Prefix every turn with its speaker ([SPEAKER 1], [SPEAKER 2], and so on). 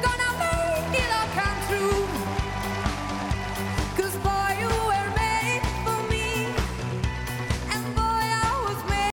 [SPEAKER 1] We're gonna